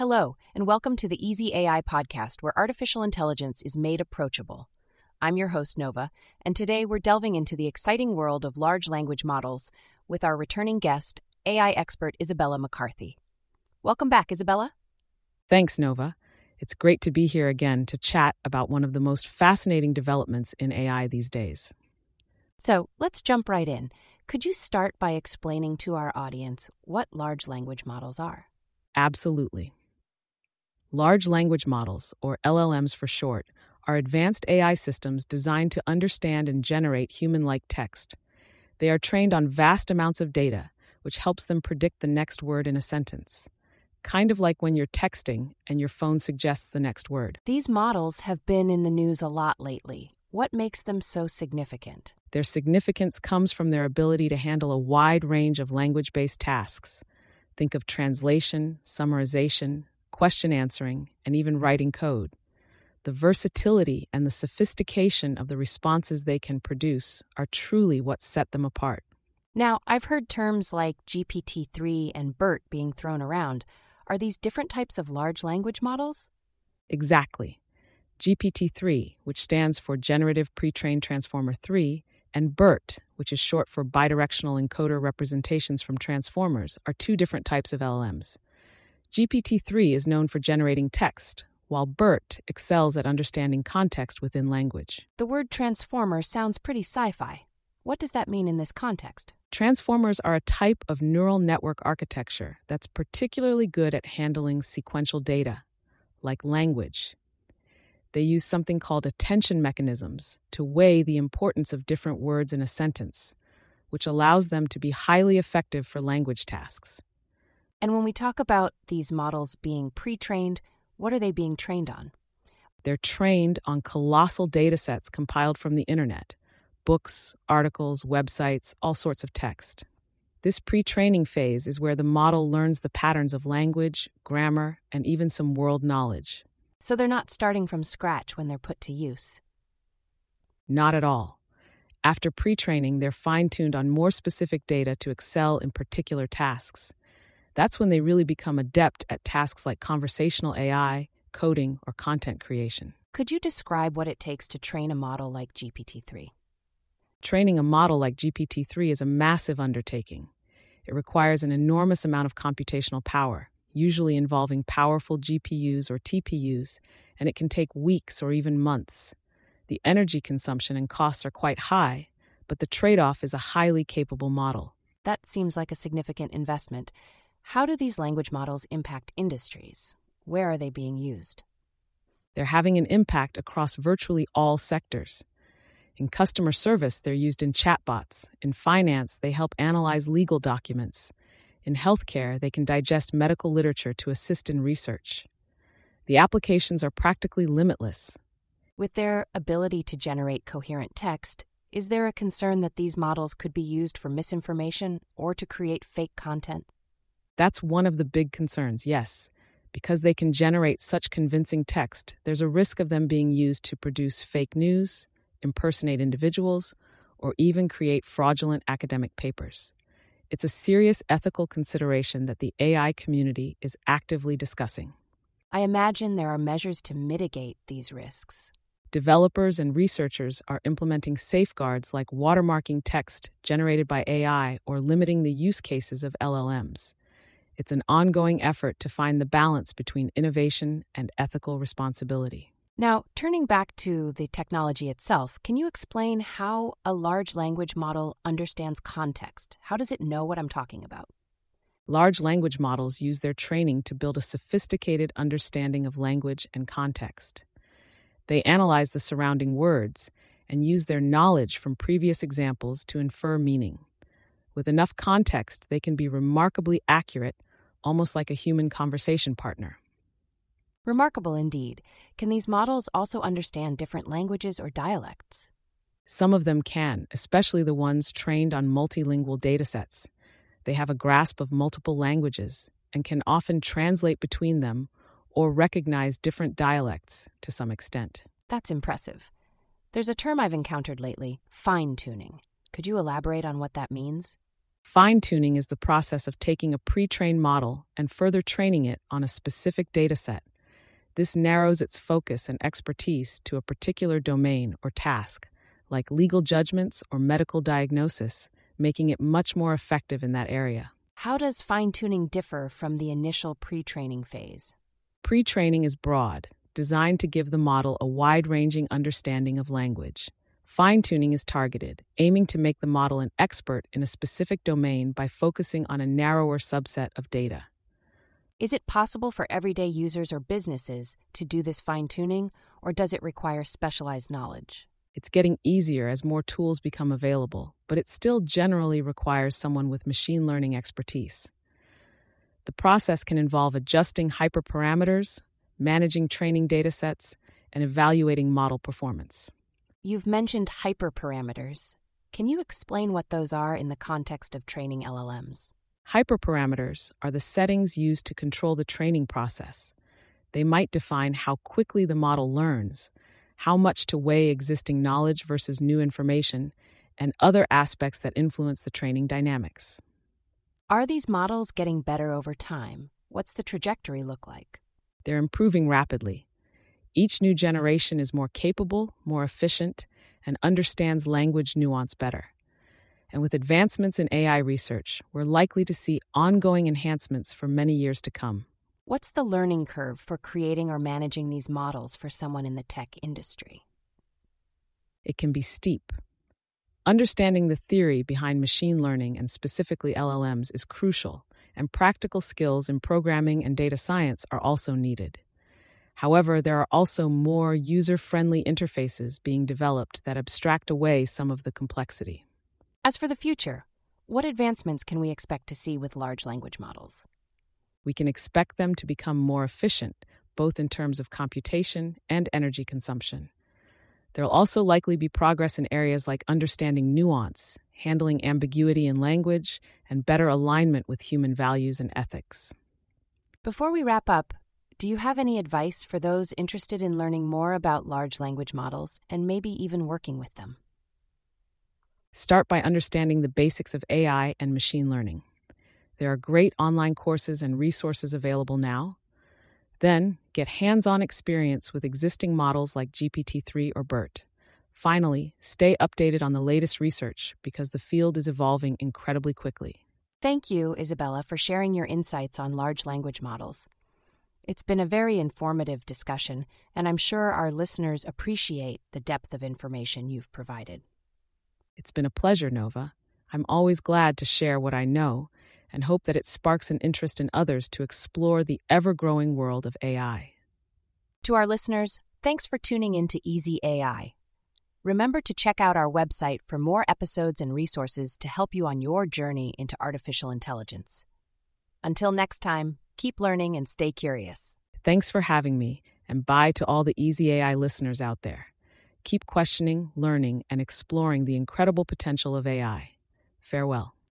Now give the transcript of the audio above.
Hello, and welcome to the Easy AI podcast, where artificial intelligence is made approachable. I'm your host, Nova, and today we're delving into the exciting world of large language models with our returning guest, AI expert Isabella McCarthy. Welcome back, Isabella. Thanks, Nova. It's great to be here again to chat about one of the most fascinating developments in AI these days. So let's jump right in. Could you start by explaining to our audience what large language models are? Absolutely. Large language models, or LLMs for short, are advanced AI systems designed to understand and generate human like text. They are trained on vast amounts of data, which helps them predict the next word in a sentence. Kind of like when you're texting and your phone suggests the next word. These models have been in the news a lot lately. What makes them so significant? Their significance comes from their ability to handle a wide range of language based tasks. Think of translation, summarization, question answering, and even writing code. The versatility and the sophistication of the responses they can produce are truly what set them apart. Now, I've heard terms like GPT 3 and BERT being thrown around. Are these different types of large language models? Exactly. GPT 3, which stands for Generative Pre trained Transformer 3, and BERT, which is short for Bidirectional Encoder Representations from Transformers, are two different types of LLMs. GPT 3 is known for generating text, while BERT excels at understanding context within language. The word transformer sounds pretty sci fi. What does that mean in this context? Transformers are a type of neural network architecture that's particularly good at handling sequential data, like language. They use something called attention mechanisms to weigh the importance of different words in a sentence, which allows them to be highly effective for language tasks. And when we talk about these models being pre trained, what are they being trained on? They're trained on colossal data sets compiled from the internet books, articles, websites, all sorts of text. This pre training phase is where the model learns the patterns of language, grammar, and even some world knowledge. So they're not starting from scratch when they're put to use. Not at all. After pre training, they're fine tuned on more specific data to excel in particular tasks. That's when they really become adept at tasks like conversational AI, coding, or content creation. Could you describe what it takes to train a model like GPT 3? Training a model like GPT 3 is a massive undertaking. It requires an enormous amount of computational power, usually involving powerful GPUs or TPUs, and it can take weeks or even months. The energy consumption and costs are quite high, but the trade off is a highly capable model. That seems like a significant investment. How do these language models impact industries? Where are they being used? They're having an impact across virtually all sectors. In customer service, they're used in chatbots. In finance, they help analyze legal documents. In healthcare, they can digest medical literature to assist in research. The applications are practically limitless. With their ability to generate coherent text, is there a concern that these models could be used for misinformation or to create fake content? That's one of the big concerns, yes. Because they can generate such convincing text, there's a risk of them being used to produce fake news, impersonate individuals, or even create fraudulent academic papers. It's a serious ethical consideration that the AI community is actively discussing. I imagine there are measures to mitigate these risks. Developers and researchers are implementing safeguards like watermarking text generated by AI or limiting the use cases of LLMs. It's an ongoing effort to find the balance between innovation and ethical responsibility. Now, turning back to the technology itself, can you explain how a large language model understands context? How does it know what I'm talking about? Large language models use their training to build a sophisticated understanding of language and context. They analyze the surrounding words and use their knowledge from previous examples to infer meaning. With enough context, they can be remarkably accurate almost like a human conversation partner. Remarkable indeed. Can these models also understand different languages or dialects? Some of them can, especially the ones trained on multilingual datasets. They have a grasp of multiple languages and can often translate between them or recognize different dialects to some extent. That's impressive. There's a term I've encountered lately fine tuning. Could you elaborate on what that means? Fine tuning is the process of taking a pre trained model and further training it on a specific dataset. This narrows its focus and expertise to a particular domain or task, like legal judgments or medical diagnosis, making it much more effective in that area. How does fine tuning differ from the initial pre training phase? Pre training is broad, designed to give the model a wide ranging understanding of language. Fine tuning is targeted, aiming to make the model an expert in a specific domain by focusing on a narrower subset of data. Is it possible for everyday users or businesses to do this fine tuning, or does it require specialized knowledge? It's getting easier as more tools become available, but it still generally requires someone with machine learning expertise. The process can involve adjusting hyperparameters, managing training datasets, and evaluating model performance. You've mentioned hyperparameters. Can you explain what those are in the context of training LLMs? Hyperparameters are the settings used to control the training process. They might define how quickly the model learns, how much to weigh existing knowledge versus new information, and other aspects that influence the training dynamics. Are these models getting better over time? What's the trajectory look like? They're improving rapidly. Each new generation is more capable, more efficient, and understands language nuance better and with advancements in AI research, we're likely to see ongoing enhancements for many years to come. What's the learning curve for creating or managing these models for someone in the tech industry? It can be steep. Understanding the theory behind machine learning and specifically LLMs is crucial, and practical skills in programming and data science are also needed. However, there are also more user friendly interfaces being developed that abstract away some of the complexity. As for the future, what advancements can we expect to see with large language models? We can expect them to become more efficient, both in terms of computation and energy consumption. There will also likely be progress in areas like understanding nuance, handling ambiguity in language, and better alignment with human values and ethics. Before we wrap up, do you have any advice for those interested in learning more about large language models and maybe even working with them? Start by understanding the basics of AI and machine learning. There are great online courses and resources available now. Then, get hands on experience with existing models like GPT 3 or BERT. Finally, stay updated on the latest research because the field is evolving incredibly quickly. Thank you, Isabella, for sharing your insights on large language models. It's been a very informative discussion, and I'm sure our listeners appreciate the depth of information you've provided. It's been a pleasure, Nova. I'm always glad to share what I know and hope that it sparks an interest in others to explore the ever growing world of AI. To our listeners, thanks for tuning in to Easy AI. Remember to check out our website for more episodes and resources to help you on your journey into artificial intelligence. Until next time, keep learning and stay curious. Thanks for having me, and bye to all the Easy AI listeners out there. Keep questioning, learning, and exploring the incredible potential of AI. Farewell.